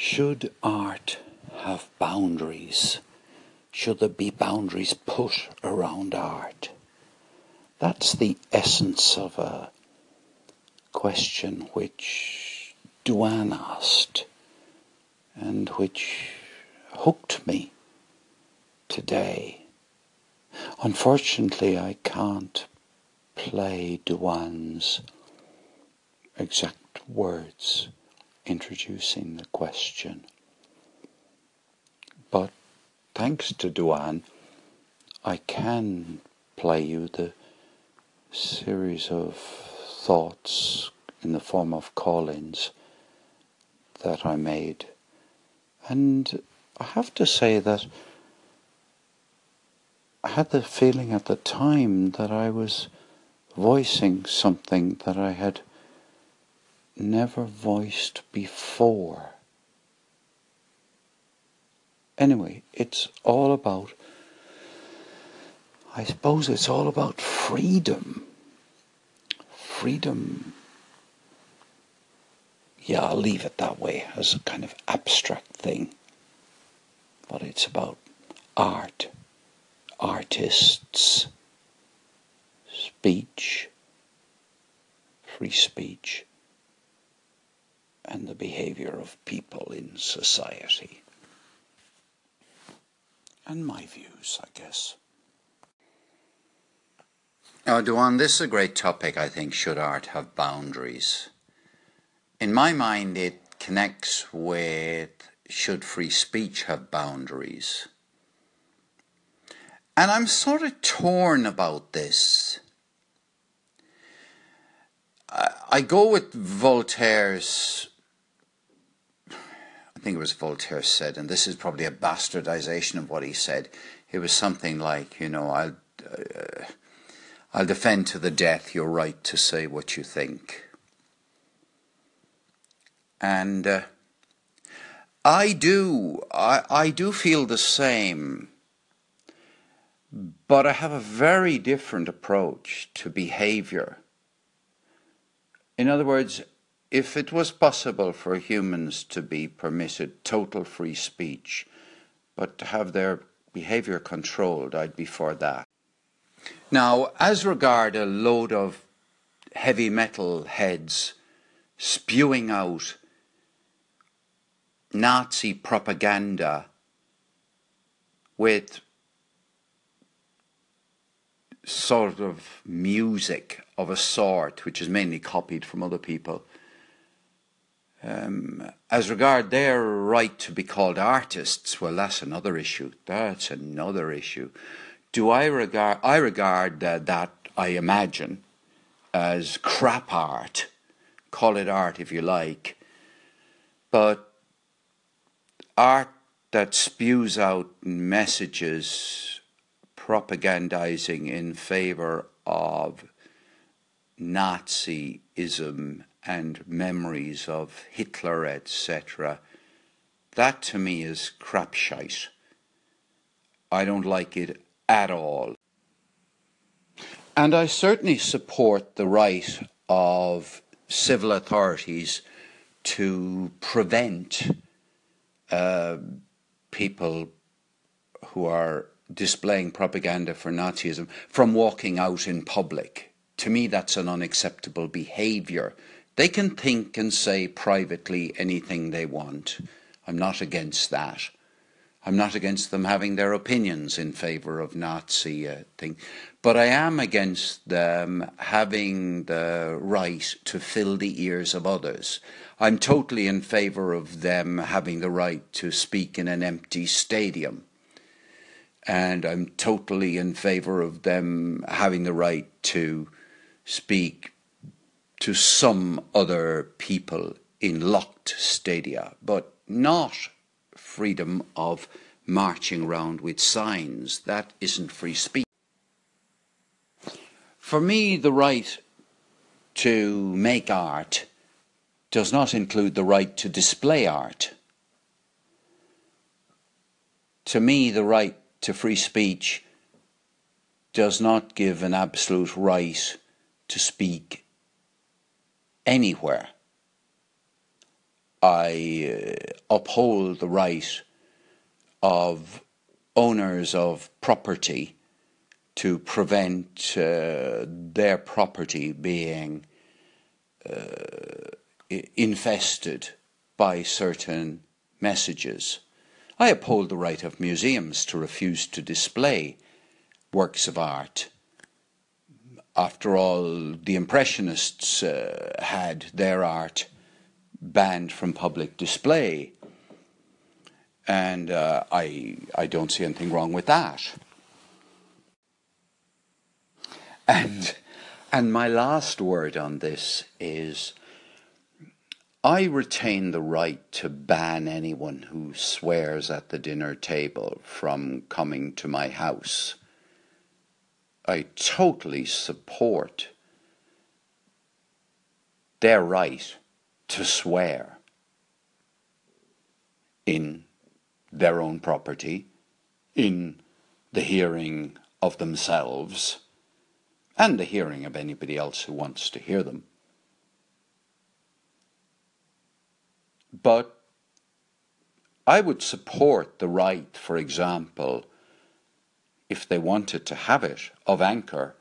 Should art have boundaries? Should there be boundaries put around art? That's the essence of a question which Duane asked and which hooked me today. Unfortunately, I can't play Duane's exact words introducing the question. But thanks to Duane, I can play you the series of thoughts in the form of call-ins that I made. And I have to say that I had the feeling at the time that I was voicing something that I had never voiced before. Anyway, it's all about, I suppose it's all about freedom. Freedom. Yeah, I'll leave it that way as a kind of abstract thing. But it's about art, artists, speech, free speech and the behavior of people in society. And my views, I guess. Oh, Duane, this is a great topic, I think. Should art have boundaries? In my mind, it connects with should free speech have boundaries? And I'm sort of torn about this. I, go with Voltaire's think it was Voltaire said, and this is probably a bastardization of what he said. It was something like, you know, I'll, uh, I'll defend to the death your right to say what you think. And uh, I do, I, I do feel the same, but I have a very different approach to behavior. In other words, if it was possible for humans to be permitted total free speech, but to have their behavior controlled, I'd be for that. Now, as regard a load of heavy metal heads spewing out Nazi propaganda with sort of music of a sort, which is mainly copied from other people, um, as regard their right to be called artists, well, that's another issue. That's another issue. Do I regard? I regard uh, that I imagine as crap art. Call it art if you like, but art that spews out messages propagandizing in favor of Nazism and memories of Hitler, etc. That to me is crapshite. I don't like it at all. And I certainly support the right of civil authorities to prevent uh, people who are displaying propaganda for Nazism from walking out in public. To me, that's an unacceptable behaviour they can think and say privately anything they want. I'm not against that. I'm not against them having their opinions in favour of Nazi uh, thing, but I am against them having the right to fill the ears of others. I'm totally in favour of them having the right to speak in an empty stadium. And I'm totally in favour of them having the right to speak to some other people in locked stadia, but not freedom of marching around with signs. That isn't free speech. For me, the right to make art does not include the right to display art. To me, the right to free speech does not give an absolute right to speak anywhere. I uh, uphold the right of owners of property to prevent uh, their property being uh, infested by certain messages. I uphold the right of museums to refuse to display works of art. After all, the Impressionists uh, had their art banned from public display. And uh, I, I don't see anything wrong with that. And, and my last word on this is I retain the right to ban anyone who swears at the dinner table from coming to my house. I totally support their right to swear in their own property, in the hearing of themselves, and the hearing of anybody else who wants to hear them. But I would support the right, for example, if they wanted to have it, of Anchor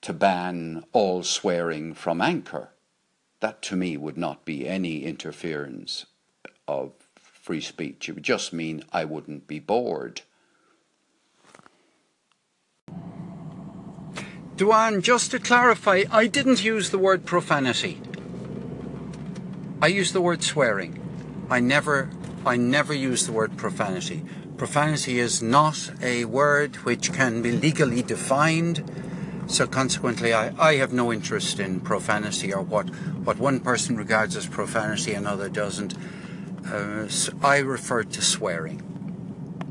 to ban all swearing from Anchor. That to me would not be any interference of free speech. It would just mean I wouldn't be bored. Duane, just to clarify, I didn't use the word profanity. I use the word swearing. I never, I never use the word profanity. Profanity is not a word which can be legally defined. So consequently, I, I have no interest in profanity or what, what one person regards as profanity, another doesn't. Uh, so I refer to swearing.